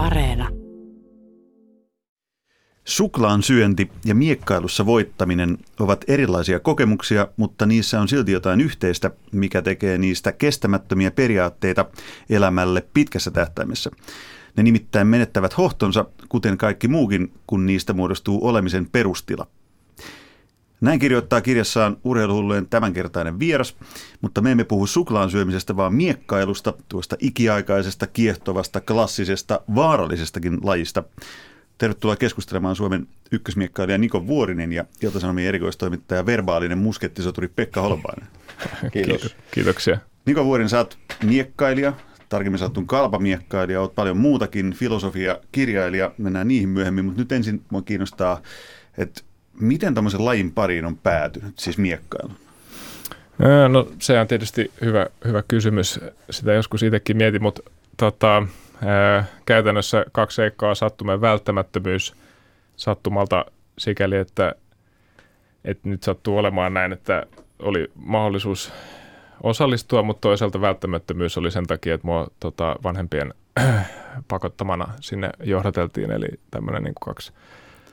Areena. Suklaan syönti ja miekkailussa voittaminen ovat erilaisia kokemuksia, mutta niissä on silti jotain yhteistä, mikä tekee niistä kestämättömiä periaatteita elämälle pitkässä tähtäimessä. Ne nimittäin menettävät hohtonsa, kuten kaikki muukin, kun niistä muodostuu olemisen perustila. Näin kirjoittaa kirjassaan urheiluhullujen tämänkertainen vieras, mutta me emme puhu suklaan syömisestä, vaan miekkailusta, tuosta ikiaikaisesta, kiehtovasta, klassisesta, vaarallisestakin lajista. Tervetuloa keskustelemaan Suomen ykkösmiekkailija Niko Vuorinen ja Ilta-Sanomien erikoistoimittaja verbaalinen muskettisoturi Pekka Holbainen. Kiitos. Kiitoksia. Niko Vuorinen, sä oot miekkailija, tarkemmin sanottuna kalpamiekkailija, oot paljon muutakin, filosofia-kirjailija, mennään niihin myöhemmin, mutta nyt ensin mua kiinnostaa, että miten tämmöisen lajin pariin on päätynyt, siis miekkailu? No se on tietysti hyvä, hyvä kysymys, sitä joskus itsekin mietin, mutta tota, ää, käytännössä kaksi seikkaa, sattuman välttämättömyys sattumalta sikäli, että, että nyt sattuu olemaan näin, että oli mahdollisuus osallistua, mutta toisaalta välttämättömyys oli sen takia, että mua tota, vanhempien pakottamana sinne johdateltiin, eli tämmöinen niin kaksi,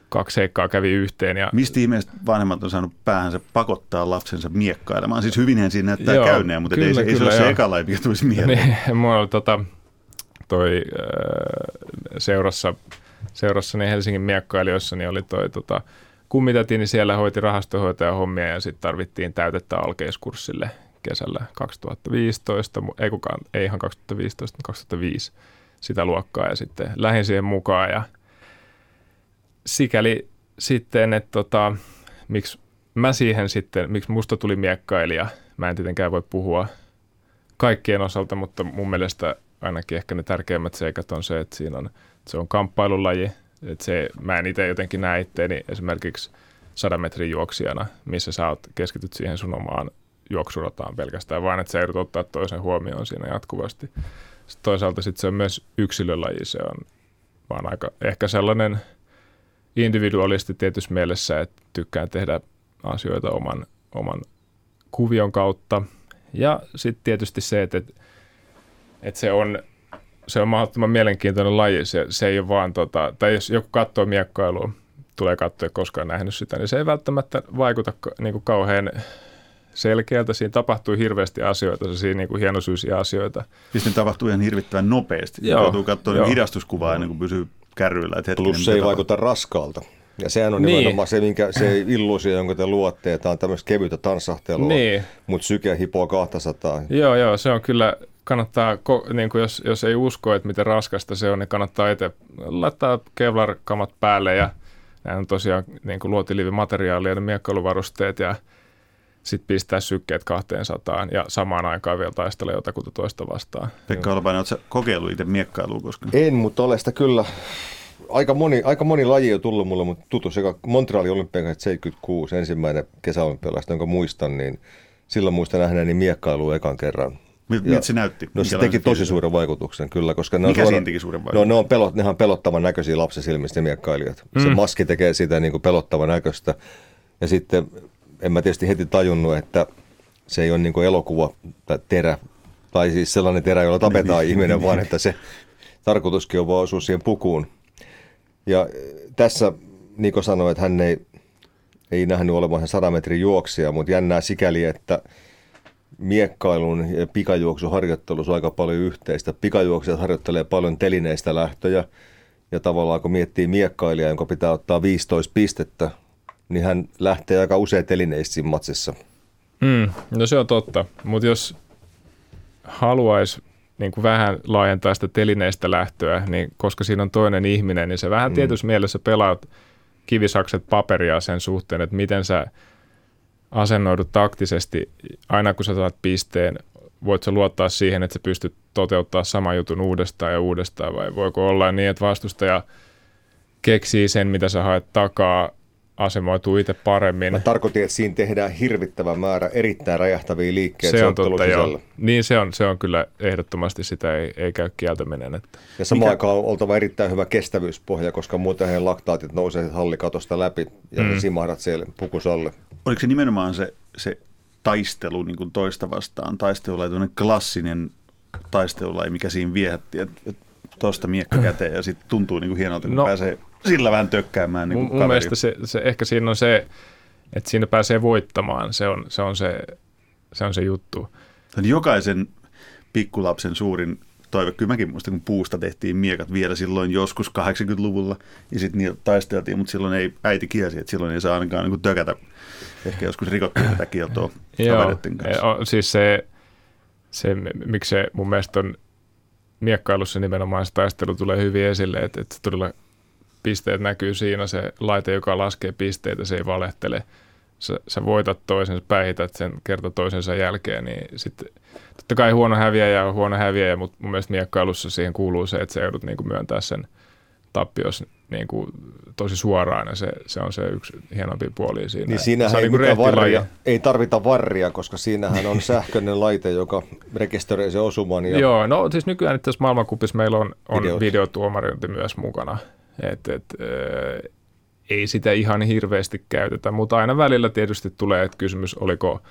kaksi seikkaa kävi yhteen. Ja... Mistä ihmeestä vanhemmat on saanut päähänsä pakottaa lapsensa miekkailemaan? Siis hyvinhän siinä näyttää joo, käyneen, mutta kyllä, ei, se, kyllä, ei se ole se eka mikä tulisi mieleen. Niin, mulla oli tota, toi äh, seurassa, seurassa niin Helsingin miekkailijoissa niin oli toi tota, kummitati, niin siellä hoiti rahastohoitaja hommia ja sitten tarvittiin täytettä alkeiskurssille kesällä 2015, ei kukaan, ei ihan 2015, mutta 2005 sitä luokkaa ja sitten lähdin siihen mukaan ja sikäli sitten, että tota, miksi mä siihen sitten, miksi musta tuli miekkailija, mä en tietenkään voi puhua kaikkien osalta, mutta mun mielestä ainakin ehkä ne tärkeimmät seikat on se, että siinä on, että se on kamppailulaji, että se, mä en itse jotenkin näe itteeni esimerkiksi sadan metrin juoksijana, missä sä oot, keskityt siihen sun omaan juoksurataan pelkästään, vaan että sä joudut ottaa toisen huomioon siinä jatkuvasti. Sitten toisaalta sitten se on myös yksilölaji, se on vaan aika ehkä sellainen individualisti tietyssä mielessä, että tykkään tehdä asioita oman, oman kuvion kautta. Ja sitten tietysti se, että, että, että se on se on mahdottoman mielenkiintoinen laji. Se, se ei ole vaan, tota, tai jos joku katsoo miekkailua, tulee katsoa koskaan nähnyt sitä, niin se ei välttämättä vaikuta niin kuin kauhean selkeältä. Siinä tapahtui hirveästi asioita, siinä niin kuin hienosyisiä asioita. Siis ne tapahtuu ihan hirvittävän nopeasti. Joo, Joutuu katsoa joo. hidastuskuvaa ennen kuin pysyy kärryillä. Että Plus se ei vaikuta raskaalta. Ja sehän on niin. nimenomaan se, minkä, se illuusio, jonka te luotte, että on tämmöistä kevyttä tanssahtelua, niin. mutta syke hipoo 200. Joo, joo, se on kyllä, kannattaa, niin kuin jos, jos ei usko, että miten raskasta se on, niin kannattaa itse laittaa kevlar-kamat päälle ja nämä on tosiaan niin kuin luotiliivimateriaalia ja miekkailuvarusteet ja sitten pistää sykkeet 200 ja samaan aikaan vielä taistella jotakuta toista vastaan. Pekka Olpainen, oletko kokeillut itse miekkailua koskaan? En, mutta olen sitä kyllä. Aika moni, aika moni laji on tullut mulle, mutta tutus, joka Montrealin olympiakait 76, ensimmäinen kesäolympialaista, jonka muistan, niin silloin muistan nähneeni miekkailua ekan kerran. Miltä se näytti? No se teki tosi suuren vaikutuksen kyllä, koska ne Mikä on, suora, teki suuren vaikutuksen? No, ne on pelot, nehän pelottavan näköisiä lapsen silmistä miekkailijat. Mm. Se maski tekee sitä niin kuin pelottavan näköistä. Ja sitten en mä tietysti heti tajunnut, että se ei ole niin elokuva tai terä, tai siis sellainen terä, jolla tapetaan niin, ihminen, vaan että se tarkoituskin on vaan osua siihen pukuun. Ja tässä Niko sanoi, että hän ei, ei nähnyt olevansa 100 metrin juoksia, mutta jännää sikäli, että miekkailun ja pikajuoksuharjoittelussa on aika paljon yhteistä. Pikajuoksijat harjoittelee paljon telineistä lähtöjä, ja tavallaan kun miettii miekkailijaa, jonka pitää ottaa 15 pistettä niin hän lähtee aika usein telineistä siinä matsissa. Mm, no se on totta, mutta jos haluaisi niin kuin vähän laajentaa sitä telineistä lähtöä, niin koska siinä on toinen ihminen, niin se vähän mm. tietyssä mielessä pelaat kivisakset paperia sen suhteen, että miten sä asennoidut taktisesti aina kun sä saat pisteen, voit sä luottaa siihen, että sä pystyt toteuttaa sama jutun uudestaan ja uudestaan vai voiko olla niin, että vastustaja keksii sen, mitä sä haet takaa asemoituu itse paremmin. Mä tarkoitin, että siinä tehdään hirvittävä määrä erittäin räjähtäviä liikkeitä. Se on totta, joo. Niin se on, se on kyllä ehdottomasti sitä ei, ei käy kieltäminen. Että. Ja samaan Mikä... aikaan on oltava erittäin hyvä kestävyyspohja, koska muuten laktaatit nousee hallikatosta läpi ja mm. simahdat siellä pukusalle. Oliko se nimenomaan se, se taistelu niin kuin toista vastaan, taistelulaji, klassinen taistelulaji, mikä siinä viehätti, että, tosta miekka käteen ja sitten tuntuu niin kuin hienolta, kun no, pääsee sillä vähän tökkäämään. Niin mun, mun mielestä se, se, ehkä siinä on se, että siinä pääsee voittamaan, se on se, on se, se, on se juttu. Jokaisen pikkulapsen suurin toive. Kyllä mäkin muistan, kun puusta tehtiin miekat vielä silloin joskus 80-luvulla, ja sitten niitä taisteltiin, mutta silloin ei äiti kiesi, että silloin ei saa ainakaan niin tökätä. Ehkä joskus rikottiin tätä kieltoa kavereiden kanssa. Siis se, se, miksi se mun mielestä on miekkailussa nimenomaan se taistelu tulee hyvin esille, että, että todella pisteet näkyy siinä, se laite, joka laskee pisteitä, se ei valehtele. Sä, sä voitat toisen, sä päihität sen kerta toisensa jälkeen, niin sitten totta kai huono häviäjä on huono häviäjä, mutta mun mielestä miekkailussa siihen kuuluu se, että sä joudut niin kuin myöntää sen tappios niin kuin tosi suoraan ja se, se on se yksi hienompi puoli siinä. Niin siinähän se ei, niin varria, ei tarvita varria, koska siinähän on sähköinen laite, joka rekisteröi se osuman. Ja... Joo, no siis nykyään tässä maailmankupissa meillä on, on videotuomarointi myös mukana. Et, et, äh, ei sitä ihan hirveästi käytetä, mutta aina välillä tietysti tulee, että kysymys oliko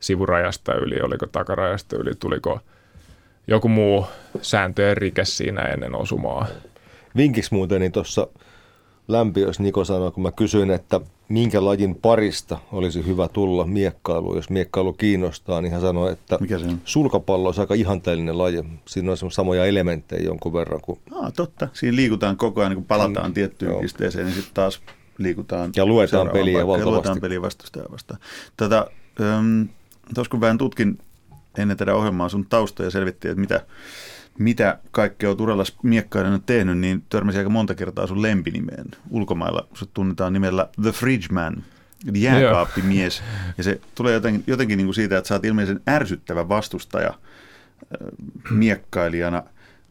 sivurajasta yli, oliko takarajasta yli, tuliko joku muu sääntöjen rike siinä ennen osumaa. Vinkiksi muuten, niin tuossa lämpiössä Niko sanoi, kun mä kysyin, että minkä lajin parista olisi hyvä tulla miekkailu, jos miekkailu kiinnostaa, niin hän sanoi, että Mikä se on? sulkapallo olisi aika ihanteellinen laji. Siinä on samoja elementtejä jonkun verran. Kuin... Ah, totta. Siinä liikutaan koko ajan, kun palataan mm, tiettyyn joo. pisteeseen, niin sitten taas liikutaan. Ja luetaan peliä valtavasti. Ja luetaan peliä vastustajaa vastaan. Tätä, um, tuossa kun vähän tutkin ennen tätä ohjelmaa sun taustoja selvittiin, että mitä, mitä kaikkea olet urallas miekkailijana tehnyt, niin törmäsin aika monta kertaa sun lempinimeen. Ulkomailla sut tunnetaan nimellä The Fridge Man, eli jääkaappimies. Ja se tulee jotenkin, jotenkin niin kuin siitä, että sä oot ilmeisen ärsyttävä vastustaja miekkailijana,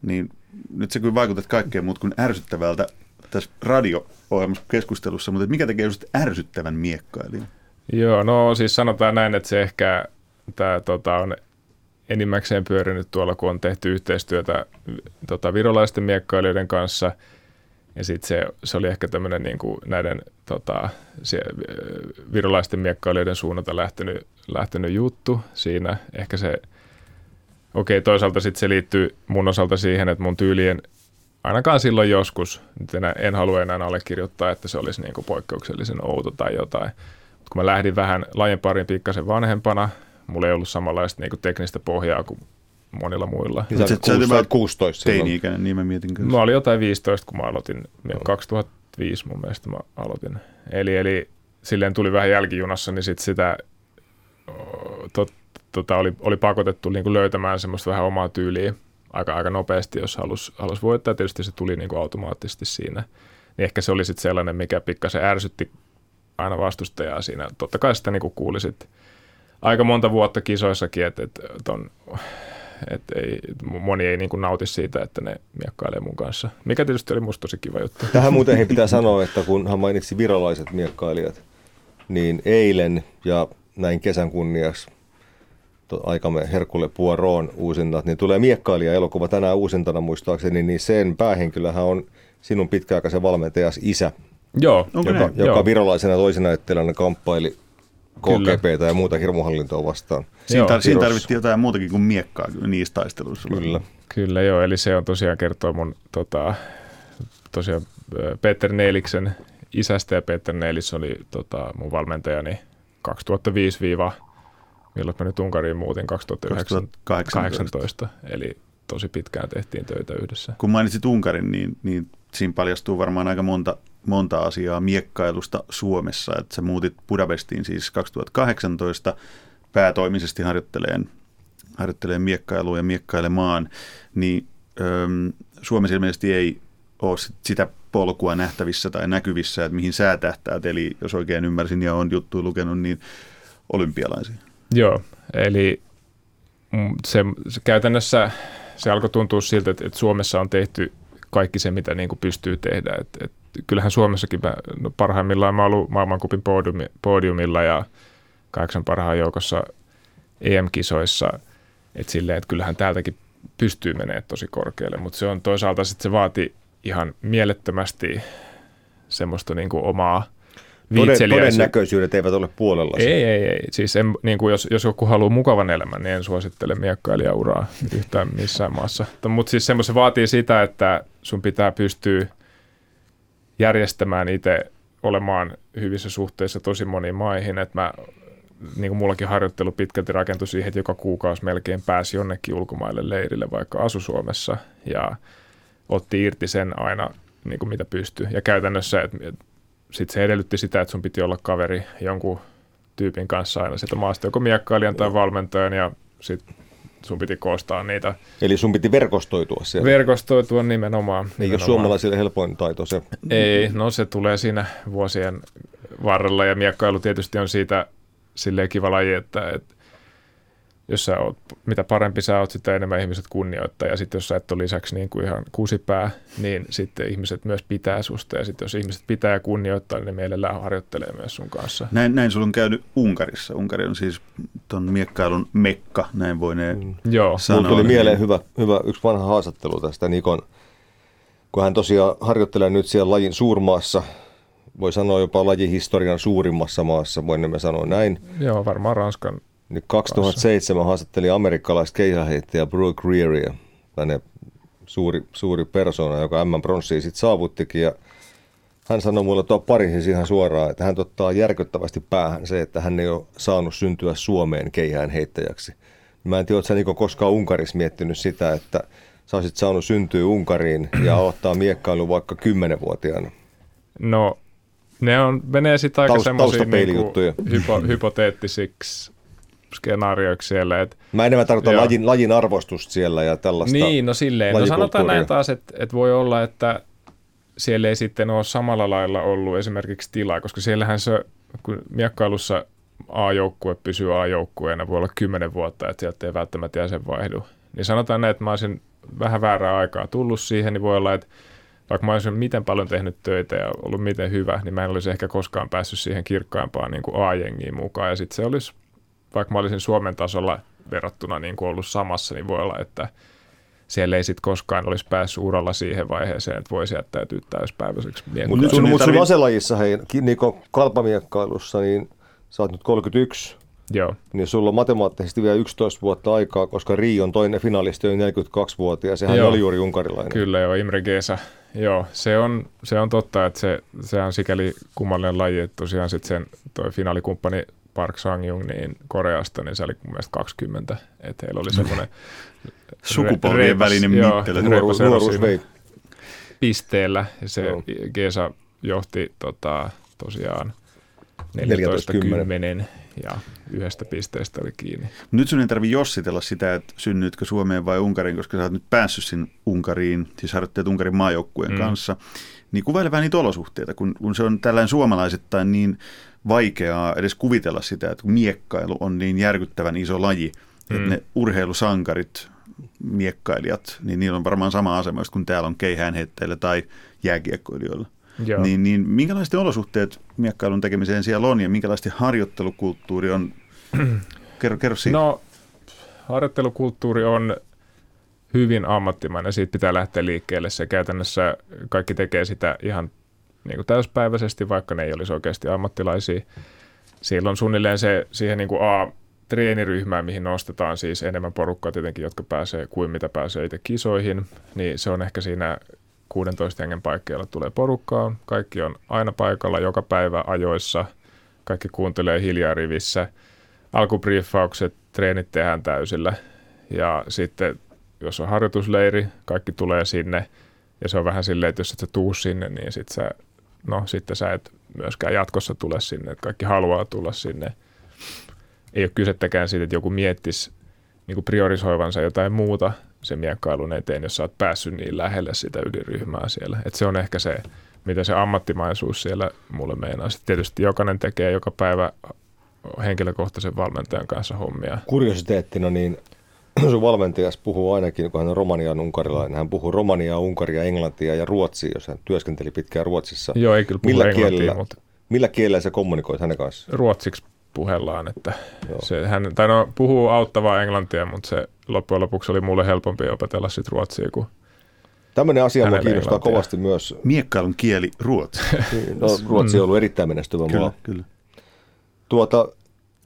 niin nyt se kyllä vaikutat kaikkeen muut kuin ärsyttävältä tässä radio-ohjelmassa keskustelussa, mutta mikä tekee just ärsyttävän miekkailijan? Joo, no siis sanotaan näin, että se ehkä tämä tota, on enimmäkseen pyörinyt tuolla, kun on tehty yhteistyötä tota, virolaisten miekkailijoiden kanssa. Ja sitten se, se oli ehkä tämmöinen niin näiden tota, se, virolaisten miekkailijoiden suunnalta lähtenyt, lähtenyt juttu siinä. Ehkä se, okei, okay, toisaalta sitten se liittyy mun osalta siihen, että mun tyylien ainakaan silloin joskus, nyt en, en halua enää allekirjoittaa, että se olisi niin kuin poikkeuksellisen outo tai jotain. Mutta kun mä lähdin vähän lajin parin pikkasen vanhempana, mulla ei ollut samanlaista niin kuin teknistä pohjaa kuin monilla muilla. Niin sä, olit 16 Teini-ikäinen, niin mä mietin kyllä. Mä olin jotain 15, kun mä aloitin. No. 2005 mun mielestä mä aloitin. Eli, eli silleen tuli vähän jälkijunassa, niin sit sitä tot, tota, oli, oli pakotettu niin kuin löytämään semmoista vähän omaa tyyliä aika, aika nopeasti, jos halusi halus voittaa. Tietysti se tuli niin kuin automaattisesti siinä. Niin ehkä se oli sitten sellainen, mikä pikkasen ärsytti aina vastustajaa siinä. Totta kai sitä niin kuin kuuli sitten aika monta vuotta kisoissakin, että, että, että, on, että ei, moni ei niin kuin nauti siitä, että ne miekkailee mun kanssa. Mikä tietysti oli musta tosi kiva juttu. Tähän muuten he pitää sanoa, että kun hän mainitsi virolaiset miekkailijat, niin eilen ja näin kesän kunniaksi aikamme Herkulle Puoroon uusinnat, niin tulee miekkailija-elokuva tänään uusintana muistaakseni, niin sen päähenkilöhän on sinun pitkäaikaisen valmentajas isä, Joo, joka, okay, joka joo. virolaisena toisenäyttelijänä kamppaili KGP ja muuta hirmuhallintoa vastaan. Siinä, tar- siinä tarvittiin jotain muutakin kuin miekkaa niissä taisteluissa. Kyllä. Kyllä joo, eli se on tosiaan kertoo mun tota, tosiaan Peter Neeliksen isästä ja Peter Neelis oli tota, mun valmentajani 2005 milloin mä nyt Unkariin muutin 2018, 2018. eli tosi pitkään tehtiin töitä yhdessä. Kun mainitsit Unkarin, niin, niin siinä paljastuu varmaan aika monta monta asiaa miekkailusta Suomessa. Että sä muutit Budapestiin siis 2018 päätoimisesti harjoitteleen, harjoitteleen miekkailua ja miekkailemaan, niin öm, Suomessa ilmeisesti ei ole sitä polkua nähtävissä tai näkyvissä, että mihin sä tähtäät. Eli jos oikein ymmärsin ja on juttu lukenut, niin olympialaisia. Joo, eli se, se käytännössä se alkoi tuntua siltä, että, että Suomessa on tehty kaikki se, mitä niin kuin pystyy tehdä. Et, et kyllähän Suomessakin mä, no parhaimmillaan mä ollut maailmankupin podiumi, podiumilla ja kahdeksan parhaan joukossa EM-kisoissa. Että silleen, että kyllähän täältäkin pystyy menemään tosi korkealle, mutta se on toisaalta sitten se vaati ihan mielettömästi semmoista niin kuin omaa Todennäköisyydet eivät ole puolella. Ei, ei, ei. Siis en, niin kuin jos, jos joku haluaa mukavan elämän, niin en suosittele miekkailijaουraa yhtään missään maassa. Mutta siis semmoisen vaatii sitä, että sun pitää pystyä järjestämään itse olemaan hyvissä suhteissa tosi moniin maihin. Että mä, niin kuin mullakin harjoittelu pitkälti rakentui siihen, että joka kuukausi melkein pääsi jonnekin ulkomaille leirille, vaikka asu Suomessa. Ja otti irti sen aina, niin kuin mitä pystyy. Ja käytännössä, että sitten se edellytti sitä, että sun piti olla kaveri jonkun tyypin kanssa aina sitä maasta, joko miekkailijan tai valmentajan, ja sitten sun piti koostaa niitä. Eli sun piti verkostoitua siellä? Verkostoitua nimenomaan. Niin nimenomaan. jos suomalaisille helpoin taito se? Ei, no se tulee siinä vuosien varrella, ja miekkailu tietysti on siitä silleen kiva laji, että, että jos sä oot, mitä parempi sä oot, sitä enemmän ihmiset kunnioittaa. Ja sitten jos sä et ole lisäksi niin kuin ihan kusipää, niin sitten ihmiset myös pitää susta. Ja sitten jos ihmiset pitää ja kunnioittaa, niin ne mielellään harjoittelee myös sun kanssa. Näin, näin sulla on käynyt Unkarissa. Unkari on siis ton miekkailun mekka, näin voi ne mm. Joo. sanoa. Mulla tuli mieleen hyvä, hyvä yksi vanha haastattelu tästä Nikon, kun hän tosiaan harjoittelee nyt siellä lajin suurmaassa, voi sanoa jopa lajihistorian suurimmassa maassa, voimme sanoa näin. Joo, varmaan Ranskan niin 2007 haastatteli amerikkalaista keihäheittäjä Brooke tänne suuri, suuri persona, joka M-pronssia sitten saavuttikin. Ja hän sanoi mulle tuo Pariisissa ihan suoraan, että hän ottaa järkyttävästi päähän se, että hän ei ole saanut syntyä Suomeen keihään heittäjäksi. Mä en tiedä, että sä Niko koskaan Unkarissa miettinyt sitä, että sä olisit saanut syntyä Unkariin ja aloittaa miekkailu vaikka kymmenenvuotiaana. No, ne on, menee sitten aika Taust, semmoisia niin hypo, hypoteettisiksi skenaarioiksi siellä. Et, Mä enemmän tarkoitan lajin, lajin arvostusta siellä ja tällaista Niin, no silleen. No sanotaan näin taas, että, että voi olla, että siellä ei sitten ole samalla lailla ollut esimerkiksi tilaa, koska siellähän se, kun miekkailussa A-joukkue pysyy A-joukkueena, voi olla kymmenen vuotta, että sieltä ei välttämättä jäsen vaihdu. Niin sanotaan näin, että mä olisin vähän väärää aikaa tullut siihen, niin voi olla, että vaikka mä olisin miten paljon tehnyt töitä ja ollut miten hyvä, niin mä en olisi ehkä koskaan päässyt siihen kirkkaimpaan niin kuin A-jengiin mukaan. Ja sitten se olisi vaikka mä olisin Suomen tasolla verrattuna niin kuin ollut samassa, niin voi olla, että siellä ei sitten koskaan olisi päässyt uralla siihen vaiheeseen, että voisi jättäytyä täyspäiväiseksi Mutta sun, mut sun aselajissa, hei, Niko, kalpamiekkailussa, niin sä oot nyt 31, Joo. niin sulla on matemaattisesti vielä 11 vuotta aikaa, koska Rion toinen finalisti on 42-vuotias, sehän joo. oli juuri unkarilainen. Kyllä joo, Imre Gesa. Joo, se on, se on totta, että se, se on sikäli kummallinen laji, että tosiaan sitten sen toi finaalikumppani Park Sang-jung niin Koreasta, niin se oli mun mielestä 20, että heillä oli semmoinen sukupolvien välinen mittely. Nuoruus, nuoruus vei. Pisteellä, ja se Joo. Gesa johti tota, tosiaan 14-10 ja yhdestä pisteestä oli kiinni. Nyt sun ei tarvitse jossitella sitä, että synnytkö Suomeen vai Unkariin, koska sä oot nyt päässyt sinne Unkariin, siis harjoitteet Unkarin maajoukkueen mm. kanssa. Niin kuvaile vähän niitä olosuhteita, kun, kun se on tällainen suomalaisittain niin vaikeaa edes kuvitella sitä, että miekkailu on niin järkyttävän iso laji, mm. että ne urheilusankarit, miekkailijat, niin niillä on varmaan sama asema kuin täällä on keihäänheittäjillä tai jääkiekkoilijoilla. Joo. Niin, niin minkälaiset olosuhteet miekkailun tekemiseen siellä on ja minkälaista harjoittelukulttuuri on? kerro, kerro siitä. No, harjoittelukulttuuri on hyvin ammattimainen, siitä pitää lähteä liikkeelle. Se käytännössä kaikki tekee sitä ihan niin kuin täyspäiväisesti, vaikka ne ei olisi oikeasti ammattilaisia. Siellä on suunnilleen se siihen niin kuin A, treeniryhmään, mihin nostetaan siis enemmän porukkaa tietenkin, jotka pääsee kuin mitä pääsee itse kisoihin, niin se on ehkä siinä 16 hengen paikkeilla tulee porukkaa. Kaikki on aina paikalla joka päivä ajoissa. Kaikki kuuntelee hiljaa rivissä. Alkubriefaukset, treenit tehdään täysillä. Ja sitten jos on harjoitusleiri, kaikki tulee sinne. Ja se on vähän silleen, että jos et sä tuu sinne, niin sit sä no sitten sä et myöskään jatkossa tule sinne, että kaikki haluaa tulla sinne. Ei ole kysettäkään siitä, että joku miettisi niin priorisoivansa jotain muuta sen miekkailun eteen, jos sä oot päässyt niin lähelle sitä ydinryhmää siellä. Et se on ehkä se, mitä se ammattimaisuus siellä mulle meinaa. Sitten tietysti jokainen tekee joka päivä henkilökohtaisen valmentajan kanssa hommia. Kuriositeettina, niin sun valmentajas puhuu ainakin, kun hän on romanian unkarilainen, hän puhuu romaniaa, unkaria, englantia ja ruotsia, jos hän työskenteli pitkään Ruotsissa. Joo, ei kyllä millä kielellä, mutta... Millä kielellä sä kommunikoit hänen kanssaan? Ruotsiksi puhellaan, että se, hän, tai no, puhuu auttavaa englantia, mutta se loppujen lopuksi oli mulle helpompi opetella sitten ruotsia, kun Tämmöinen asia mua Hänellä kiinnostaa englantia. kovasti myös. Miekkailun kieli ruotsi. No, Ruotsi on ollut erittäin menestyvä kyllä, maa. kyllä. Tuota,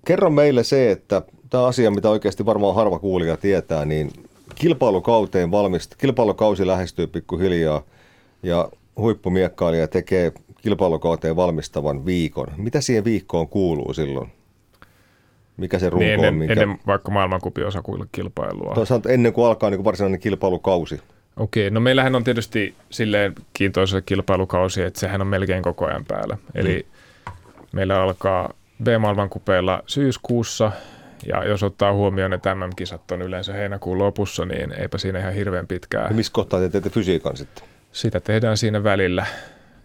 kerro meille se, että tämä asia, mitä oikeasti varmaan harva kuulija tietää, niin kilpailukauteen valmist, kilpailukausi lähestyy pikkuhiljaa ja huippumiekkailija tekee kilpailukauteen valmistavan viikon. Mitä siihen viikkoon kuuluu silloin? Mikä se runko Niin on? ennen, Mikä... ennen vaikka maailmankupin kilpailua. Toisaalta ennen kuin alkaa niin kuin varsinainen kilpailukausi. Okei, no meillähän on tietysti silleen kiintoisa kilpailukausi, että sehän on melkein koko ajan päällä. Eli meillä alkaa B-maailmankupeilla syyskuussa, ja jos ottaa huomioon, että MM-kisat on yleensä heinäkuun lopussa, niin eipä siinä ihan hirveän pitkää. Ja missä kohtaa te teette fysiikan sitten? Sitä tehdään siinä välillä.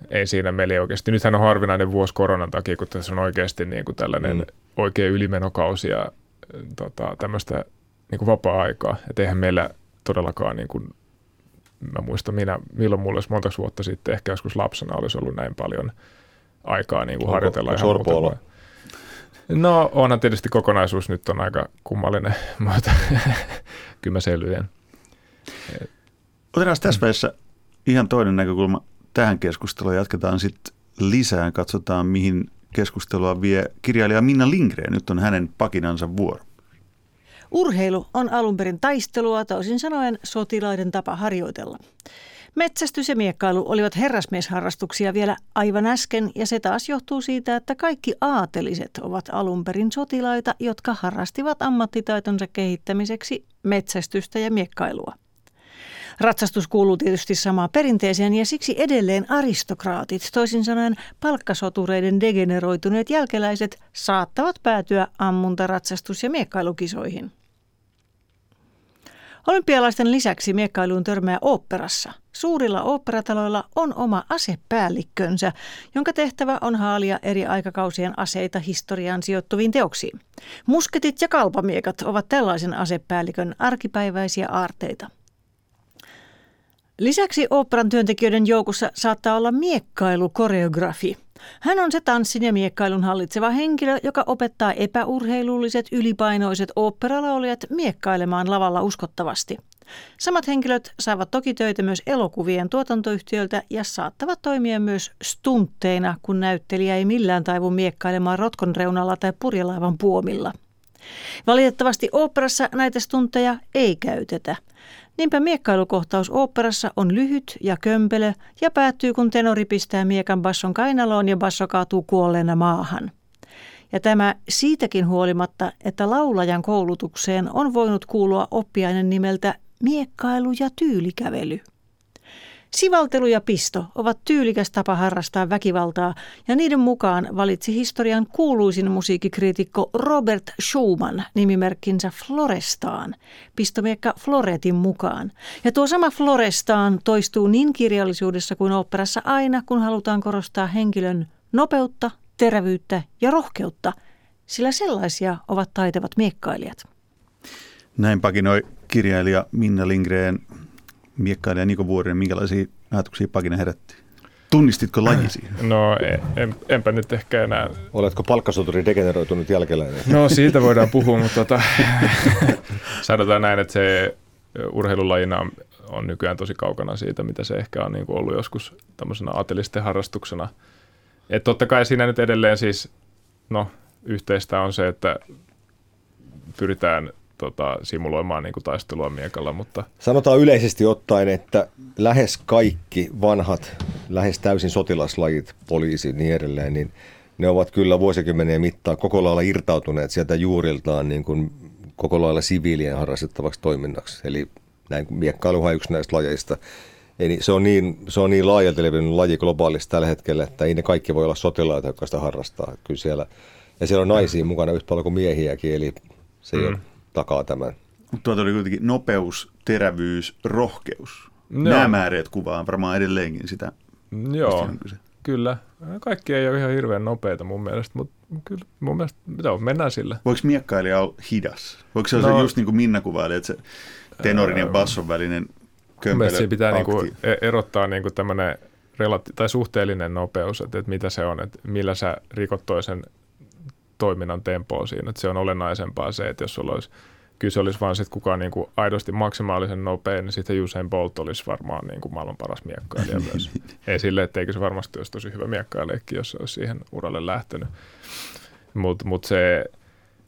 Ei siinä meillä oikeasti. Nythän on harvinainen vuosi koronan takia, kun tässä on oikeasti niin kuin tällainen Mm. Oikea ylimenokausi ja äh, tota, tämmöistä niin kuin vapaa-aikaa. Että eihän meillä todellakaan, niin kuin, mä muistan minä, milloin mulla olisi monta vuotta sitten, ehkä joskus lapsena olisi ollut näin paljon aikaa niin kuin harjoitella. onko ihan muuta No onhan tietysti kokonaisuus nyt on aika kummallinen, mutta kyllä mä selviän. Otetaan tässä vaiheessa ihan toinen näkökulma tähän keskusteluun. Jatketaan sitten lisää. Katsotaan, mihin keskustelua vie kirjailija Minna Lindgren. Nyt on hänen pakinansa vuoro. Urheilu on alun perin taistelua, toisin sanoen sotilaiden tapa harjoitella. Metsästys ja miekkailu olivat herrasmiesharrastuksia vielä aivan äsken, ja se taas johtuu siitä, että kaikki aateliset ovat alun perin sotilaita, jotka harrastivat ammattitaitonsa kehittämiseksi metsästystä ja miekkailua. Ratsastus kuuluu tietysti samaan perinteeseen ja siksi edelleen aristokraatit, toisin sanoen palkkasotureiden degeneroituneet jälkeläiset, saattavat päätyä ammunta-, ratsastus- ja miekkailukisoihin. Olympialaisten lisäksi miekkailuun törmää oopperassa. Suurilla oopperataloilla on oma asepäällikkönsä, jonka tehtävä on haalia eri aikakausien aseita historiaan sijoittuviin teoksiin. Musketit ja kalpamiekat ovat tällaisen asepäällikön arkipäiväisiä aarteita. Lisäksi oopperan työntekijöiden joukossa saattaa olla miekkailukoreografi. Hän on se tanssin ja miekkailun hallitseva henkilö, joka opettaa epäurheilulliset, ylipainoiset oopperalaulijat miekkailemaan lavalla uskottavasti. Samat henkilöt saavat toki töitä myös elokuvien tuotantoyhtiöiltä ja saattavat toimia myös stuntteina, kun näyttelijä ei millään taivu miekkailemaan rotkon reunalla tai purjelaivan puomilla. Valitettavasti oopperassa näitä stuntteja ei käytetä. Niinpä miekkailukohtaus oopperassa on lyhyt ja kömpelö ja päättyy, kun tenori pistää miekan basson kainaloon ja basso kaatuu kuolleena maahan. Ja tämä siitäkin huolimatta, että laulajan koulutukseen on voinut kuulua oppiainen nimeltä miekkailu ja tyylikävely. Sivaltelu ja pisto ovat tyylikäs tapa harrastaa väkivaltaa, ja niiden mukaan valitsi historian kuuluisin musiikkikriitikko Robert Schumann nimimerkkinsä Florestaan, pistomiekka Floretin mukaan. Ja tuo sama Florestaan toistuu niin kirjallisuudessa kuin oopperassa aina, kun halutaan korostaa henkilön nopeutta, terävyyttä ja rohkeutta, sillä sellaisia ovat taitavat miekkailijat. Näin pakinoi kirjailija Minna Lindgren, miekkailija Niko Vuorinen. Minkälaisia ajatuksia pakina herätti? Tunnistitko lajisi? No en, en, enpä nyt ehkä enää Oletko palkkasoturi degeneroitunut jälkeläinen? No siitä voidaan puhua, mutta tota, sanotaan näin, että se urheilulajina on, on nykyään tosi kaukana siitä, mitä se ehkä on niin kuin ollut joskus tämmöisenä aatelisten harrastuksena. Et totta kai siinä nyt edelleen siis, no yhteistä on se, että pyritään tota, simuloimaan niin kuin taistelua miekalla, mutta Sanotaan yleisesti ottaen, että lähes kaikki vanhat, lähes täysin sotilaslajit, poliisi niin edelleen, niin ne ovat kyllä vuosikymmenien mittaan koko lailla irtautuneet sieltä juuriltaan niin kuin koko lailla siviilien harrastettavaksi toiminnaksi. Eli näin miekkailuhan yksi näistä lajeista. Eli se on niin, se on niin laajalti levinnyt laji globaalisti tällä hetkellä, että ei ne kaikki voi olla sotilaita, jotka sitä harrastaa. Kyllä siellä, ja siellä on naisia mukana yhtä paljon kuin miehiäkin, eli se jo Mm. Takaa tämän. Mutta tuota oli kuitenkin nopeus, terävyys, rohkeus. Joo. Nämä määreet kuvaa varmaan edelleenkin sitä. joo, on kyse. kyllä. Kaikki ei ole ihan hirveän nopeita mun mielestä, mutta kyllä mun mielestä joo, mennään sillä. Voiko miekkailija olla hidas? Voiko se No- olla just niin kuin Minna kuvaili, että se tenorin ja basson välinen Mun kömpelö mielestä siinä pitää akti. niinku e- erottaa niinku tämmöinen relati- tai suhteellinen nopeus, että, että mitä se on, että millä sä rikot toisen toiminnan tempoa siinä. Että se on olennaisempaa se, että jos sulla olisi kyse olisi vaan että kuka on niin kuin aidosti maksimaalisen nopea, niin sitten Usain Bolt olisi varmaan niin kuin maailman paras miekkailija myös. Ei sille, etteikö se varmasti olisi tosi hyvä miekkailijakin, jos se olisi siihen uralle lähtenyt. Mutta mut se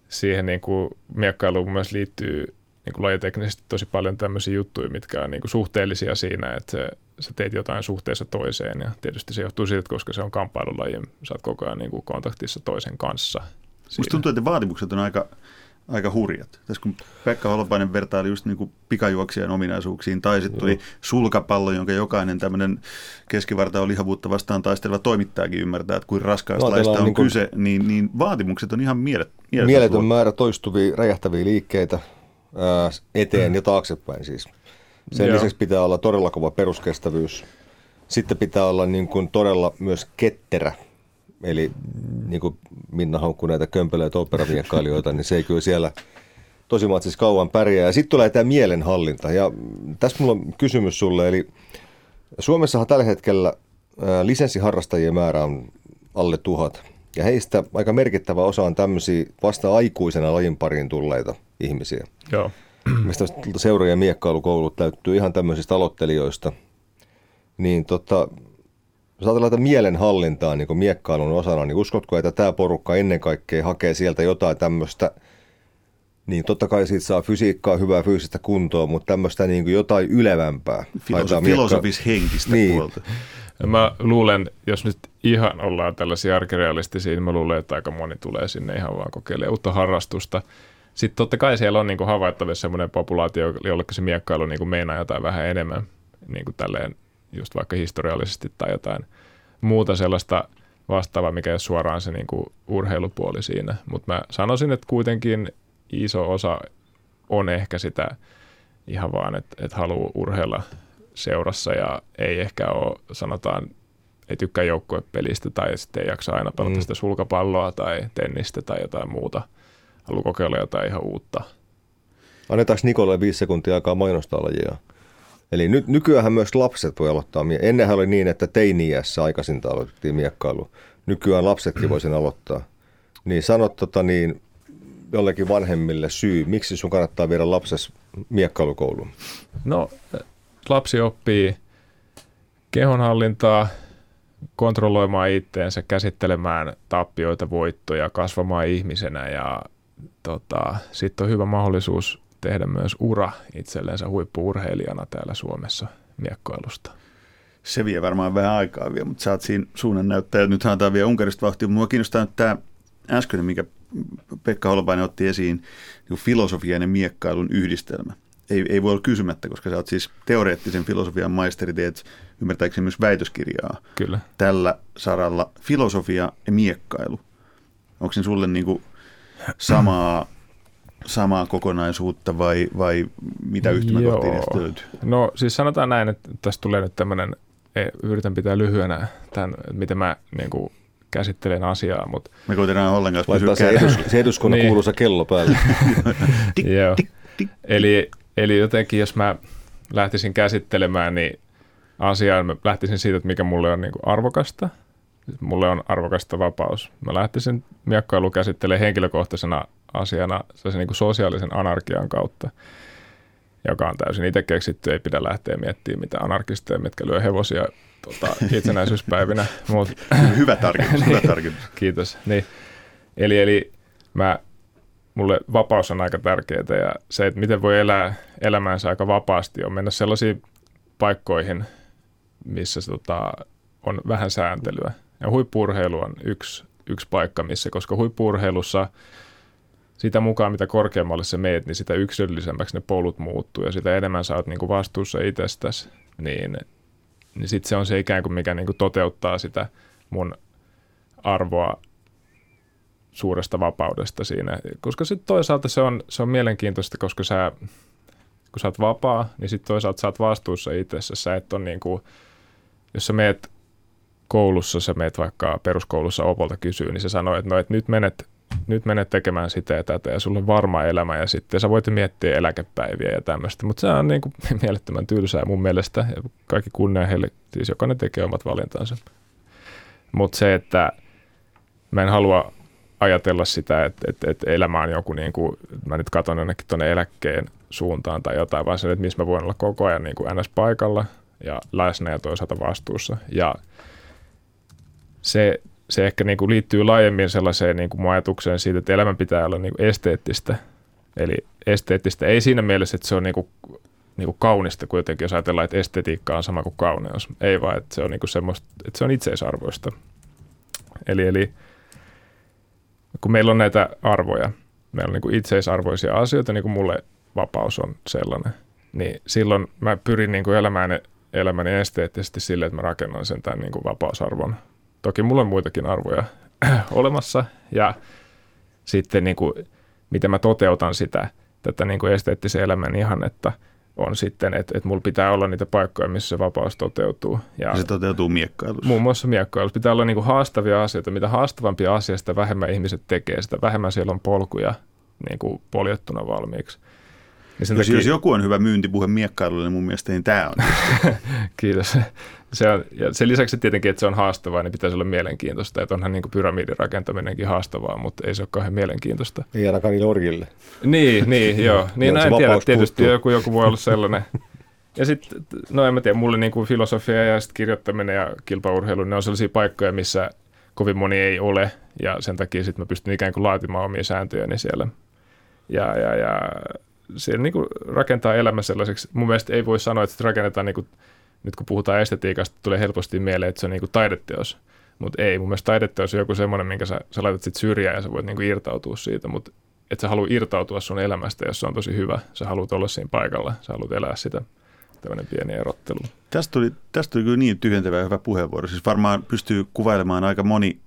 siihen niin kuin miekkailuun myös liittyy niin kuin lajiteknisesti tosi paljon tämmöisiä juttuja, mitkä on niin kuin suhteellisia siinä, että se, sä teet jotain suhteessa toiseen. Ja tietysti se johtuu siitä, koska se on kamppailulaji, sä oot koko ajan niin kuin kontaktissa toisen kanssa. Musta tuntuu, että vaatimukset on aika, aika hurjat. Tässä kun Pekka Holopainen vertaili just niin kuin pikajuoksijan ominaisuuksiin, tai sitten tuli sulkapallo, jonka jokainen tämmöinen keskivarta lihavuutta vastaan taisteleva toimittajakin ymmärtää, että kuin raskaasta laista on niin kuin kyse, niin, niin vaatimukset on ihan mielet, mieletön määrä toistuvia, räjähtäviä liikkeitä ää, eteen ja taaksepäin siis. Sen Joo. lisäksi pitää olla todella kova peruskestävyys. Sitten pitää olla niin kuin todella myös ketterä Eli niin kuin Minna haukkuu näitä kömpelöitä operavienkkailijoita, niin se ei kyllä siellä tosi siis kauan pärjää. Ja sitten tulee tämä mielenhallinta. Ja tässä mulla on kysymys sulle. Eli Suomessahan tällä hetkellä lisenssiharrastajien määrä on alle tuhat. Ja heistä aika merkittävä osa on tämmöisiä vasta aikuisena lajin pariin tulleita ihmisiä. Joo. Mistä seura- ja miekkailukoulut täyttyy ihan tämmöisistä aloittelijoista. Niin tota, jos ajatellaan tätä mielenhallintaa niin miekkailun osana, niin uskotko, että tämä porukka ennen kaikkea hakee sieltä jotain tämmöistä, niin totta kai siitä saa fysiikkaa, hyvää fyysistä kuntoa, mutta tämmöistä niin kuin jotain ylevämpää. Filosof- filosofis-henkistä niin. puolta. Mä luulen, jos nyt ihan ollaan tällaisia arkirealistisia, niin mä luulen, että aika moni tulee sinne ihan vaan kokeilemaan uutta harrastusta. Sitten totta kai siellä on niin kuin havaittavissa semmoinen populaatio, jolle se miekkailu niin kuin meinaa jotain vähän enemmän niin kuin tälleen just vaikka historiallisesti tai jotain muuta sellaista vastaavaa, mikä ei ole suoraan se niin kuin urheilupuoli siinä. Mutta mä sanoisin, että kuitenkin iso osa on ehkä sitä ihan vaan, että, että haluaa urheilla seurassa ja ei ehkä ole, sanotaan, ei tykkää joukkuepelistä tai sitten ei jaksa aina pelata mm. sitä sulkapalloa tai tennistä tai jotain muuta. Haluaa kokeilla jotain ihan uutta. Annetaanko Nikolle viisi sekuntia aikaa mainostaa lajia? Eli nyt, nykyään myös lapset voi aloittaa. Ennenhän oli niin, että teiniässä aikaisinta aloitettiin miekkailu. Nykyään lapsetkin voisin aloittaa. Niin sanot tota, niin, jollekin vanhemmille syy, miksi sun kannattaa viedä lapses miekkailukouluun? No, lapsi oppii kehonhallintaa, kontrolloimaan itteensä, käsittelemään tappioita, voittoja, kasvamaan ihmisenä ja tota, sitten on hyvä mahdollisuus tehdä myös ura itsellensä huippuurheilijana täällä Suomessa miekkoilusta. Se vie varmaan vähän aikaa vielä, mutta sä oot siinä suunnan näyttäjä. Nyt haetaan vielä Unkarista vauhtia. Mua kiinnostaa nyt tämä äskeinen, mikä Pekka Holopainen otti esiin, niin filosofian ja miekkailun yhdistelmä. Ei, ei voi olla kysymättä, koska sä oot siis teoreettisen filosofian maisteri, teet ymmärtääkseni myös väitöskirjaa. Kyllä. Tällä saralla filosofia ja miekkailu. Onko se sulle niin kuin samaa samaa kokonaisuutta vai, vai mitä yhtymäkohtia niistä löytyy? No siis sanotaan näin, että tästä tulee nyt tämmöinen, yritän pitää lyhyenä tämän, miten mä niin kuin, käsittelen asiaa. Mutta... Me koitetaan ollenkaan pysyä se, edus, se eduskunnan niin. kuuluisa kello päälle. Joo. Eli, eli jotenkin jos mä lähtisin käsittelemään, niin asiaan mä lähtisin siitä, että mikä mulle on niin kuin arvokasta. Mulle on arvokasta vapaus. Mä lähtisin miekkailu käsittelemään henkilökohtaisena asiana se niin kuin sosiaalisen anarkian kautta, joka on täysin itse keksitty. Ei pidä lähteä miettimään mitä anarkisteja, mitkä lyö hevosia tota, itsenäisyyspäivinä. Mut, hyvä tarkennus, hyvä niin. tarkennus. Kiitos. Niin. Eli, eli mä, mulle vapaus on aika tärkeää ja se, että miten voi elää elämäänsä aika vapaasti, on mennä sellaisiin paikkoihin, missä se, tota, on vähän sääntelyä. Ja huippurheilu on yksi, yksi paikka, missä, koska huippurheilussa – sitä mukaan, mitä korkeammalle se meet, niin sitä yksilöllisemmäksi ne polut muuttuu ja sitä enemmän sä oot niin kuin vastuussa itsestäsi, niin, niin sitten se on se ikään kuin mikä niin kuin toteuttaa sitä mun arvoa suuresta vapaudesta siinä. Koska sitten toisaalta se on, se on mielenkiintoista, koska sä, kun sä oot vapaa, niin sitten toisaalta sä oot vastuussa itsessä. Sä et on niin kuin, jos sä meet koulussa, sä meet vaikka peruskoulussa opolta kysyy, niin se sanoo, että no, et nyt menet nyt menet tekemään sitä ja tätä ja sulla on varma elämä ja sitten sä voit miettiä eläkepäiviä ja tämmöistä, mutta se on niin kuin mielettömän tylsää mun mielestä ja kaikki kunnia heille, siis jokainen tekee omat valintansa. Mutta se, että mä en halua ajatella sitä, että, että, että elämä on joku, niin kuin, mä nyt katson jonnekin tuonne eläkkeen suuntaan tai jotain, vaan se, että missä mä voin olla koko ajan niin kuin NS-paikalla ja läsnä ja toisaalta vastuussa. Ja se, se ehkä niin kuin liittyy laajemmin sellaiseen niin kuin ajatukseen siitä, että elämän pitää olla niin kuin esteettistä. Eli esteettistä ei siinä mielessä, että se on niin kuin, niin kuin kaunista kuitenkin, jos ajatellaan, että estetiikka on sama kuin kauneus. Ei vaan, että se on niin kuin semmoista, että se on itseisarvoista. Eli, eli kun meillä on näitä arvoja, meillä on niin kuin itseisarvoisia asioita, niin kuin mulle vapaus on sellainen, niin silloin mä pyrin niin kuin elämään elämäni esteettisesti sille, että mä rakennan sen tämän niin kuin vapausarvon. Toki mulla on muitakin arvoja olemassa ja sitten niin kuin, miten mä toteutan sitä, tätä niin kuin esteettisen elämän ihannetta – on sitten, että, että mulla pitää olla niitä paikkoja, missä se vapaus toteutuu. Ja, se toteutuu miekkailussa. Muun muassa miekkailussa. Pitää olla niin kuin haastavia asioita. Mitä haastavampia asioita, sitä vähemmän ihmiset tekee, sitä vähemmän siellä on polkuja niin kuin poljettuna valmiiksi. Niin jos, takia... jos joku on hyvä myyntipuhe miekkailulle, niin mun mielestä niin tämä on. Kiitos. Se on, ja sen lisäksi tietenkin, että se on haastavaa, niin pitäisi olla mielenkiintoista. Että onhan niin pyramidin rakentaminenkin haastavaa, mutta ei se ole kauhean mielenkiintoista. Ei ainakaan niille orjille. Niin, niin joo. Niin, no, en tiedä, tietysti joku, joku voi olla sellainen. Ja sitten, no en mä tiedä, mulle niin kuin filosofia ja sitten kirjoittaminen ja kilpaurheilu, ne on sellaisia paikkoja, missä kovin moni ei ole, ja sen takia sitten mä pystyn ikään kuin laatimaan omia sääntöjäni siellä. Ja, ja, ja siellä niin kuin rakentaa elämä sellaiseksi, mun mielestä ei voi sanoa, että rakennetaan, niin kuin, nyt kun puhutaan estetiikasta, tulee helposti mieleen, että se on niin kuin taideteos. Mutta ei, mun mielestä taideteos on joku semmoinen, minkä sä, sä laitat sit syrjään ja sä voit niin kuin irtautua siitä, mutta et sä halua irtautua sun elämästä, jos se on tosi hyvä. Sä haluat olla siinä paikalla, sä haluat elää sitä. Tämmöinen pieni erottelu. Tästä tuli, tästä tuli kyllä niin tyhjentävä ja hyvä puheenvuoro. Siis varmaan pystyy kuvailemaan aika moni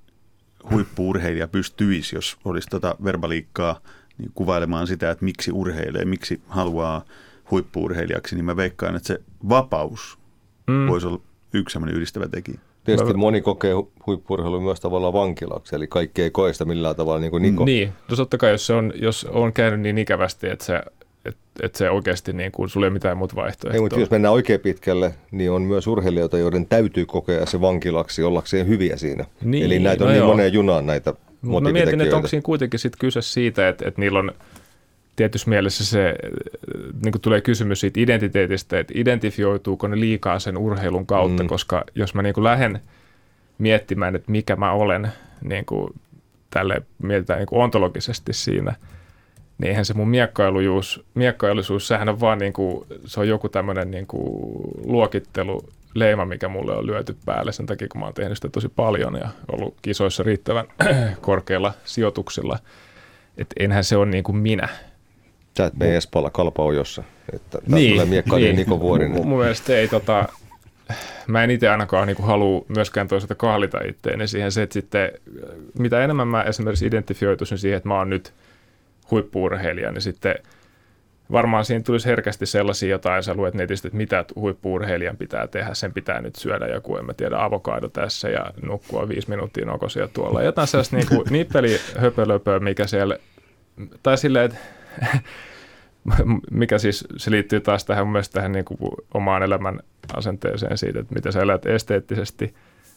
huippuurheilija pystyisi, jos olisi tota verbaliikkaa – niin kuvailemaan sitä, että miksi urheilee, miksi haluaa huippuurheilijaksi, niin mä veikkaan, että se vapaus mm. voisi olla yksi sellainen yhdistävä tekijä. Tietysti moni kokee huippurheilu myös tavallaan vankilaksi, eli kaikki ei koe sitä millään tavalla niin kuin Niko. Niin, no totta kai jos, se on, jos on käynyt niin ikävästi, että se, et, et se oikeasti niin kuin, sulla ei ole mitään muuta vaihtoehtoa. Ei, mutta jos mennään oikein pitkälle, niin on myös urheilijoita, joiden täytyy kokea se vankilaksi ollakseen hyviä siinä. Niin, Eli näitä on no niin joo. moneen junaan näitä mutta mä mietin, että onko siinä kuitenkin sit kyse siitä, että, että niillä on tietyssä mielessä se, niin kuin tulee kysymys siitä identiteetistä, että identifioituuko ne liikaa sen urheilun kautta, mm. koska jos mä niin kuin lähden miettimään, että mikä mä olen, niin kuin tälle mietitään niin kuin ontologisesti siinä, niin eihän se mun miekkailujuus, miekkailuisuus, sehän on vaan niin kuin, se on joku tämmöinen niin kuin luokittelu leima, mikä mulle on lyöty päälle sen takia, kun mä oon tehnyt sitä tosi paljon ja ollut kisoissa riittävän korkeilla sijoituksilla. Että enhän se ole niin kuin minä. Sä et mene Espalla kalpaojossa, että niin, tulee miekkailija niin. Niko Vuorinen. Mun mielestä ei tota, mä en itse ainakaan niin halua myöskään toisaalta kahlita itteeni siihen se, että sitten mitä enemmän mä esimerkiksi identifioituisin siihen, että mä oon nyt huippuurheilija, niin sitten – varmaan siinä tulisi herkästi sellaisia jotain, sä luet netistä, että mitä huippuurheilijan pitää tehdä, sen pitää nyt syödä joku, en mä tiedä, avokado tässä ja nukkua viisi minuuttia nokosia tuolla. Jotain sellaista niin nippeli höpölöpöä, mikä siellä, tai silleen, että mikä siis, se liittyy taas tähän mun mielestä tähän niin kuin omaan elämän asenteeseen siitä, että mitä sä elät esteettisesti,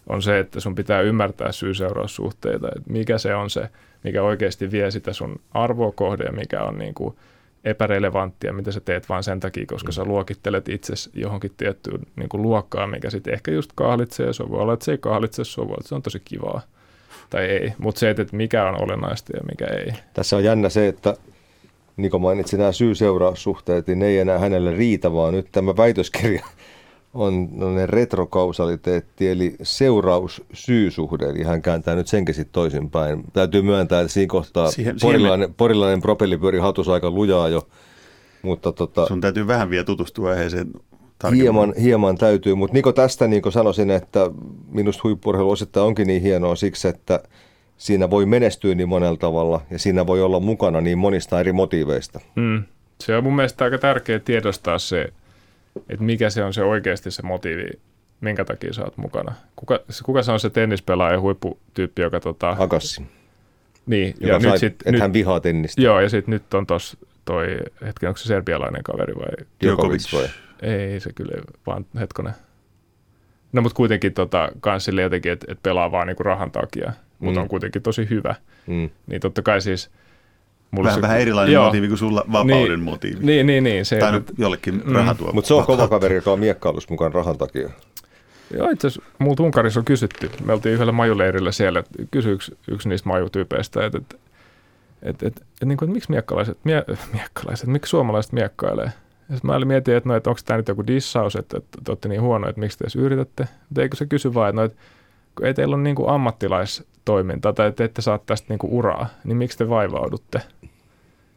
on se, että sun pitää ymmärtää syy-seuraussuhteita, että mikä se on se, mikä oikeasti vie sitä sun arvoa kohde ja mikä on niin kuin – epärelevanttia, mitä sä teet vain sen takia, koska sä luokittelet itse johonkin tiettyyn niin kuin luokkaan, mikä sitten ehkä just kahlitsee. Se voi olla, että se ei kahlitse sua, voi että se on tosi kivaa tai ei. Mutta se, että mikä on olennaista ja mikä ei. Tässä on jännä se, että Niko mainitsi nämä syy-seuraussuhteet, niin ne ei enää hänelle riitä, vaan nyt tämä väitöskirja on retrokausaliteetti, eli seuraus-syysuhde, eli hän kääntää nyt senkin sitten toisinpäin. Täytyy myöntää, että siinä kohtaa siihen, porilainen, siihen me... porilainen propelli pyöri hatus aika lujaa jo. Mutta tota, Sun täytyy vähän vielä tutustua aiheeseen Hieman, hieman täytyy, mutta Niko tästä niin sanoisin, että minusta huippurheilu osittain onkin niin hienoa siksi, että siinä voi menestyä niin monella tavalla ja siinä voi olla mukana niin monista eri motiiveista. Mm. Se on mun mielestä aika tärkeää tiedostaa se, että mikä se on se oikeasti se motiivi, minkä takia sä oot mukana. Kuka, kuka se on se tennispelaaja huipputyyppi, joka tota... Agassi. Niin. Joka ja sai, nyt sit, että nyt, hän vihaa tennistä. Joo, ja sitten nyt on tos toi, hetken, onko se serbialainen kaveri vai? Djokovic vai? Ei se kyllä, vaan hetkonen. No mutta kuitenkin tota, kans sille jotenkin, että et pelaa vaan niinku rahan takia, mutta Mm. on kuitenkin tosi hyvä. Mm. Niin totta kai siis... Mulla Vähän, se- vähän erilainen Joo. motiivi kuin sulla vapauden niin, motiivi. Niin, niin, niin. Se, tai että- nyt jollekin Mm. raha tuo. Mutta se on kova kaveri, joka on miekkailussa mukaan rahan takia. Joo, itse asiassa multa Unkarissa on kysytty. Me oltiin yhdellä majuleirillä siellä, että kysyi yksi, yksi niistä majutyypeistä, että, että, että, että, että, niin kuin, että miksi miekkalaiset, mie, miekkalaiset, miksi suomalaiset miekkailee? Ja mä olin mietin, että, no, että onko tämä nyt joku dissaus, että, että te olette niin huono, että miksi te edes yritätte. Mutta eikö se kysy vaan, että, no, että ei teillä ole niin kuin ammattilaistoimintaa tai te ette saa tästä niin kuin uraa, niin miksi te vaivaudutte?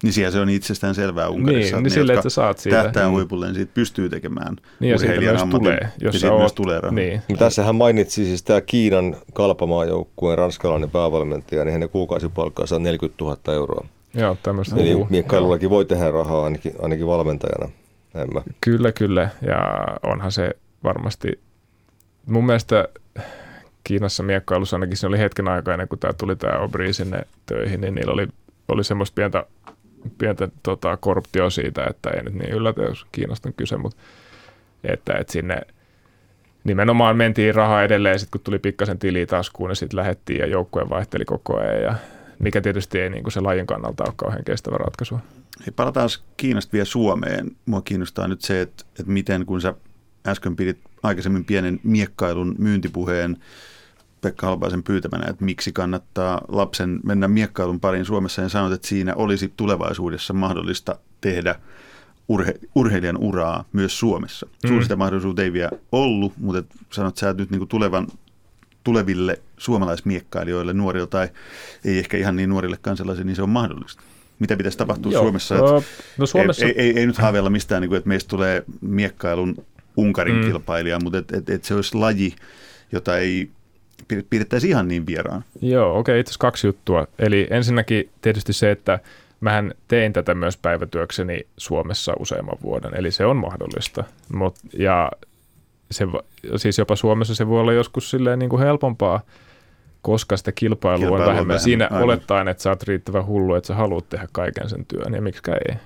Niin siellä se on itsestään selvää Unkarissa. Niin, että niin silleen, jotka että sä saat siitä. Tähtää huipulle, niin siitä pystyy tekemään Niin ja siitä urheilijan myös ammatin. tulee, ja jos sä siitä myös tulee rahaa. niin, Mutta Tässä hän mainitsi siis tämä Kiinan kalpamaajoukkueen ranskalainen päävalmentaja, niin hänen kuukausipalkkaansa on 40 000 euroa. joo, tämmöistä. Eli Joo. miekkailullakin voi tehdä rahaa ainakin, ainakin valmentajana. Näin mä. Kyllä, kyllä. Ja onhan se varmasti, mun mielestä Kiinassa miekkailussa ainakin se oli hetken aikaa ennen kuin tämä tuli tämä Obri sinne töihin, niin niillä oli, oli semmoista pientä, pientä tota, korruptio siitä, että ei nyt niin yllätä, jos Kiinasta on kyse, mutta että, että sinne nimenomaan mentiin rahaa edelleen, sitten kun tuli pikkasen tili taskuun, niin sitten lähettiin ja joukkue vaihteli koko ajan ja mikä tietysti ei niin kuin se lajin kannalta ole kauhean kestävä ratkaisu. Hei, palataan Kiinasta vielä Suomeen. Mua kiinnostaa nyt se, että, että miten kun sä äsken pidit aikaisemmin pienen miekkailun myyntipuheen Pekka Halpaisen pyytämänä, että miksi kannattaa lapsen mennä miekkailun pariin Suomessa ja sanoit, että siinä olisi tulevaisuudessa mahdollista tehdä urhe, urheilijan uraa myös Suomessa. Mm. Sulla sitä mahdollisuutta ei vielä ollut, mutta et sanot että sä et nyt niin tulevan, tuleville suomalaismiekkailijoille, nuorille tai ei ehkä ihan niin nuorille kansalaisille, niin se on mahdollista. Mitä pitäisi tapahtua Joo. Suomessa? Että no Suomessa... ei, ei, ei, nyt haaveilla mistään, niin kuin, että meistä tulee miekkailun Unkarin Mm. kilpailija, mutta että et, et se olisi laji, jota ei pide- pidettäisi ihan niin vieraan. Joo, okei, itse asiassa kaksi juttua. Eli ensinnäkin tietysti se, että mähän tein tätä myös päivätyökseni Suomessa useamman vuoden, eli se on mahdollista. Mut, ja se, siis jopa Suomessa se voi olla joskus silleen niin kuin helpompaa, koska sitä kilpailua, Kilpailua on vähemmän. vähemmän, Siinä aivan. olettaen, että sä oot riittävän hullu, että sä haluat tehdä kaiken sen työn, ja miksikä ei.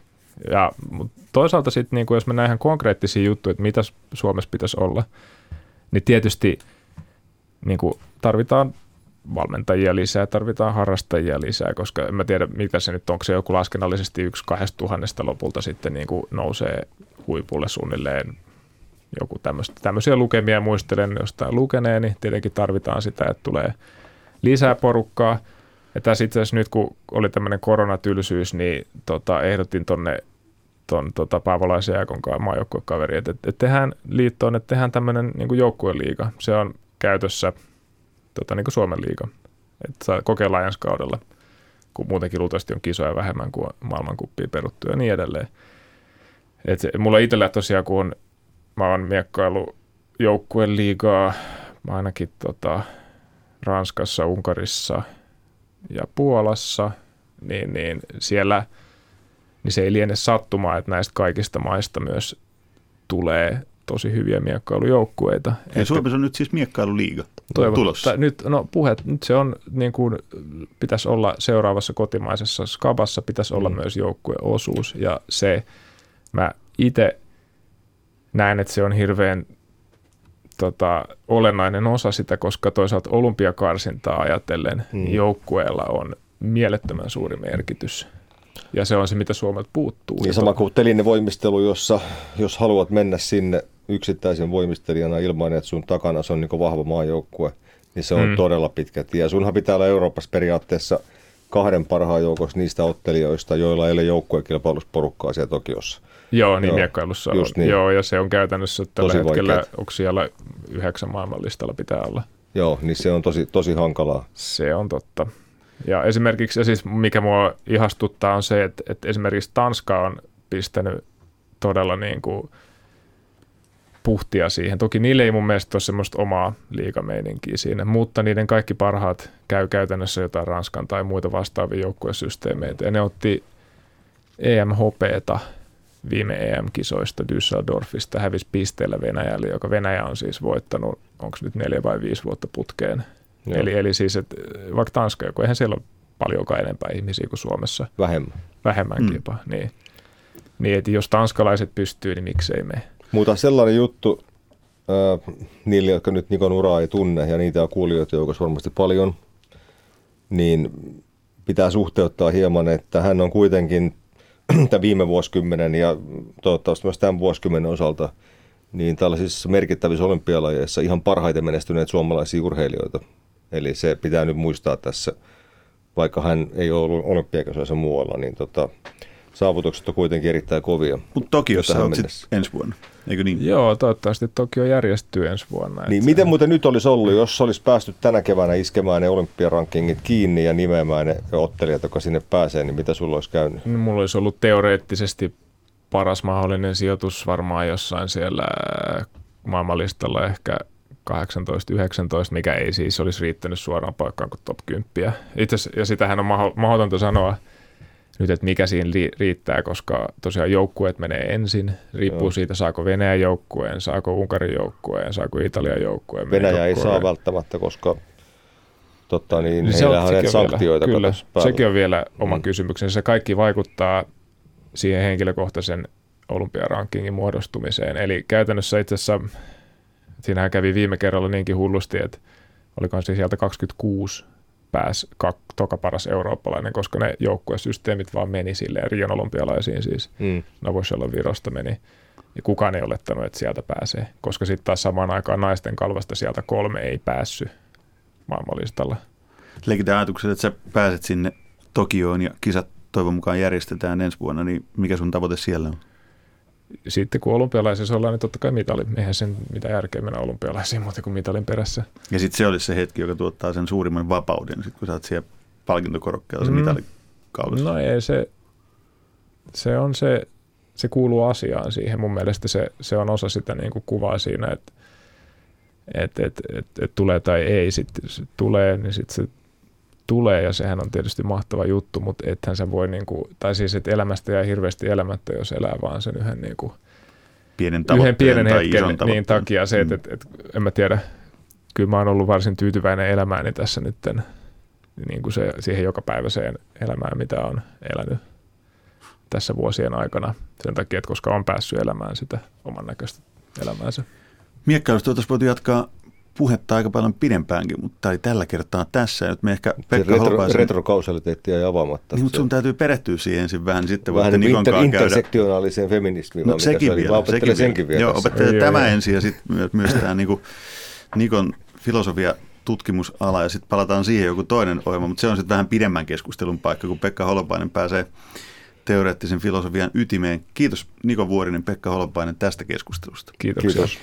Ja mut toisaalta sitten, niin jos mennään ihan konkreettisiin juttuihin, että mitä Suomessa pitäisi olla, niin tietysti niin kuin tarvitaan valmentajia lisää, tarvitaan harrastajia lisää, koska en mä tiedä, mitä se nyt on, onko se joku laskennallisesti yksi kahdesta tuhannesta lopulta sitten niin kuin nousee huipulle suunnilleen joku tämmöistä, tämmöisiä lukemia muistelen jostain lukeneeni, niin tietenkin tarvitaan sitä, että tulee lisää porukkaa. Ja tässä itse asiassa nyt, kun oli tämmöinen koronatylsyys, niin tota, ehdotin tonne ton tota, Paavolaisen Jaakon kanssa maajoukkuekaveri, että, että tehdään liittoon, että tehdään tämmöinen niin joukkueliiga. Se on käytössä tota, niin kuin Suomen liiga. Että saa kokeillaan ensi kaudella, kun muutenkin luultavasti on kisoja vähemmän kuin maailmankuppia peruttu ja niin edelleen. Et mulla itsellä tosiaan, kun on, mä oon miekkailu joukkueen liigaa, mä ainakin tota, Ranskassa, Unkarissa ja Puolassa, niin, niin siellä niin se ei liene sattumaa, että näistä kaikista maista myös tulee tosi hyviä miekkailujoukkueita. Ja Että- Suomessa on nyt siis miekkailuliiga Toivon, tulossa. tai Nyt, no puhet, nyt se on niin kuin, pitäisi olla seuraavassa kotimaisessa skabassa, pitäisi olla Mm. myös joukkueosuus ja se, mä itse näen, että se on hirveän tota, olennainen osa sitä, koska toisaalta olympiakarsintaa ajatellen Mm. joukkueella on mielettömän suuri merkitys. Ja se on se, mitä Suomelta puuttuu. Niin Ja sama kuin telinevoimistelu, jossa jos haluat mennä sinne yksittäisen voimistelijana ilman, että sun takana se on niin vahva maajoukkue, niin se on Mm. todella pitkä tie. Sunhan pitää olla Euroopassa periaatteessa kahden parhaan joukossa niistä ottelijoista, joilla ei ole joukkuekilpailussa porukkaa siellä Tokiossa. Joo, niin Joo, miekkailussa on. niin. Joo, ja se on käytännössä tällä Tosi hetkellä, onko siellä yhdeksän maailmanlistalla pitää olla. Joo, niin se on tosi, tosi hankalaa. Se on totta. Ja esimerkiksi, ja siis mikä mua ihastuttaa on se, että, että esimerkiksi Tanska on pistänyt todella niin kuin puhtia siihen. Toki niille ei mun mielestä ole semmoista omaa liigameininkiä siinä, mutta niiden kaikki parhaat käy käytännössä jotain Ranskan tai muita vastaavia joukkuesysteemeitä. Ja ne otti EMHPta viime EM-kisoista Düsseldorfista, hävisi pisteellä Venäjälle, joka Venäjä on siis voittanut, onko nyt neljä vai viisi vuotta putkeen. Joo. Eli, eli siis, että vaikka Tanska, joku, eihän siellä ole paljonkaan enempää ihmisiä kuin Suomessa, Vähemmän. vähemmänkin Mm. jopa. Niin, niin että jos tanskalaiset pystyy, niin miksei me? Mutta sellainen juttu, äh, niille, jotka nyt Nikon uraa ei tunne, ja niitä on kuulijoita joukossa varmasti paljon, niin pitää suhteuttaa hieman, että hän on kuitenkin tämän viime vuosikymmenen ja toivottavasti myös tämän vuosikymmenen osalta niin tällaisissa merkittävissä olympialajeissa ihan parhaiten menestyneet suomalaisia urheilijoita. Eli se pitää nyt muistaa tässä, vaikka hän ei ole ollut olympiakisoissa muualla, niin tota, saavutukset on kuitenkin erittäin kovia. Mutta Tokiossa on ensi vuonna, eikö niin? Joo, toivottavasti Tokio järjestyy ensi vuonna. Niin, miten muuten nyt olisi ollut, jos olisi päästy tänä keväänä iskemään ne olympiarankingit kiinni ja nimeämään ne ottelijat, jotka sinne pääsee, niin mitä sulla olisi käynyt? No, mulla olisi ollut teoreettisesti paras mahdollinen sijoitus varmaan jossain siellä maailmanlistalla ehkä 18-19, mikä ei siis olisi riittänyt suoraan paikkaan kuin top 10. Itse ja sitähän on mahdotonta sanoa nyt, että mikä siinä riittää, koska tosiaan joukkueet menee ensin. Riippuu Joo. siitä, saako Venäjän joukkueen, saako Unkarin joukkueen, saako Italian joukkueen. Venäjä ei saa välttämättä, koska totta, niin, niin heillä on sanktioita. Vielä, kyllä, sekin on vielä oma mm. kysymyksensä. Se kaikki vaikuttaa siihen henkilökohtaisen olympiarankingin muodostumiseen. Eli käytännössä itse asiassa siinähän kävi viime kerralla niinkin hullusti, että olikohan se sieltä 26 pääsi kak, toka paras eurooppalainen, koska ne joukkuesysteemit vaan meni silleen Rion olympialaisiin siis. Mm. Novosellon Virosta meni. Ja kukaan ei olettanut, että sieltä pääsee, koska sitten taas samaan aikaan naisten kalvasta sieltä kolme ei päässyt maailmanlistalla. Leikitään ajatukset, että sä pääset sinne Tokioon ja kisat toivon mukaan järjestetään ensi vuonna, niin mikä sun tavoite siellä on? Sitten kun olympialaisissa ollaan, niin totta kai mitali. Eihän sen mitä järkeä mennä olympialaisiin muuta kuin mitalin perässä. Ja sitten se olisi se hetki, joka tuottaa sen suurimman vapauden, sit kun sä oot siellä palkintokorokkeella se mm. mitalikaudessa. No ei, se, se on se, se kuuluu asiaan siihen. Mun mielestä se, se on osa sitä niin kuin kuvaa siinä, että et, et, et, et tulee tai ei. Sitten tulee, niin sitten se tulee ja sehän on tietysti mahtava juttu, mutta ethän se voi, niin kuin, tai siis että elämästä jää hirveästi elämättä, jos elää vaan sen yhden, niin kuin, pienen, yhden pienen hetken niin takia se, että, mm. että, että, en mä tiedä, kyllä mä oon ollut varsin tyytyväinen elämääni tässä nyt niin kuin se, siihen jokapäiväiseen elämään, mitä on elänyt tässä vuosien aikana sen takia, että koska on päässyt elämään sitä oman näköistä elämäänsä. Miekkailusta oltaisiin voitu jatkaa puhetta aika paljon pidempäänkin, mutta tämä oli tällä kertaa tässä. Nyt me ehkä Pekka retro, Holopaisen... Retrokausaliteettia ei avaamatta. Niin, mutta sun täytyy perehtyä siihen ensin vähän, niin sitten vähän niin inter, intersektionaaliseen feminismiin. No sekin vielä. Mä sekin senkin vielä. Joo, opettelen tämä ensin ja sitten myös, myös tämä niin Nikon filosofia tutkimusala ja sitten palataan siihen joku toinen ohjelma, mutta se on sitten vähän pidemmän keskustelun paikka, kun Pekka Holopainen pääsee teoreettisen filosofian ytimeen. Kiitos Niko Vuorinen, Pekka Holopainen tästä keskustelusta. Kiitoksia. Kiitos.